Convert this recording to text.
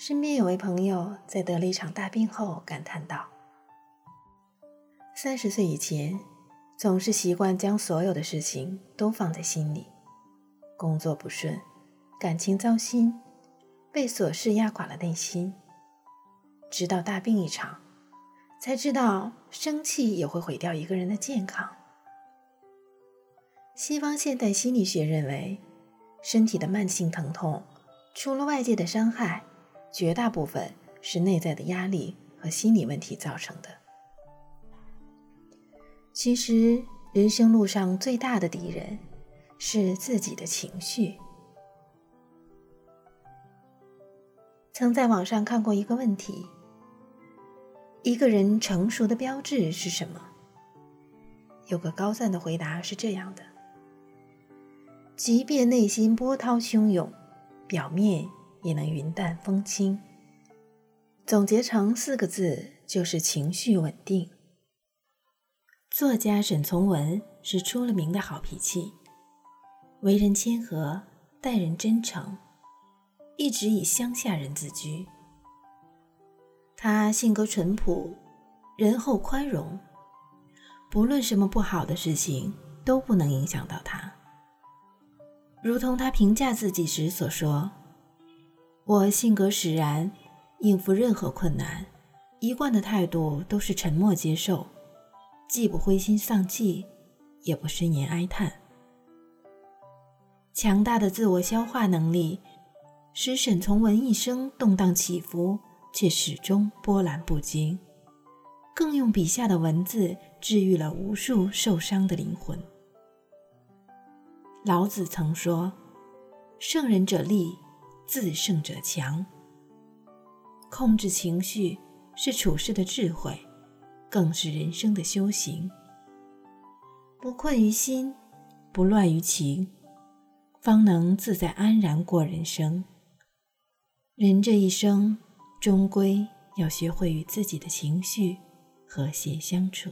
身边有位朋友在得了一场大病后感叹道：“三十岁以前，总是习惯将所有的事情都放在心里，工作不顺，感情糟心，被琐事压垮了内心。直到大病一场，才知道生气也会毁掉一个人的健康。”西方现代心理学认为，身体的慢性疼痛，除了外界的伤害，绝大部分是内在的压力和心理问题造成的。其实，人生路上最大的敌人是自己的情绪。曾在网上看过一个问题：一个人成熟的标志是什么？有个高赞的回答是这样的：即便内心波涛汹涌，表面。也能云淡风轻。总结成四个字，就是情绪稳定。作家沈从文是出了名的好脾气，为人谦和，待人真诚，一直以乡下人自居。他性格淳朴，仁厚宽容，不论什么不好的事情都不能影响到他。如同他评价自己时所说。我性格使然，应付任何困难，一贯的态度都是沉默接受，既不灰心丧气，也不呻吟哀叹。强大的自我消化能力，使沈从文一生动荡起伏，却始终波澜不惊，更用笔下的文字治愈了无数受伤的灵魂。老子曾说：“圣人者力。”自胜者强。控制情绪是处事的智慧，更是人生的修行。不困于心，不乱于情，方能自在安然过人生。人这一生，终归要学会与自己的情绪和谐相处。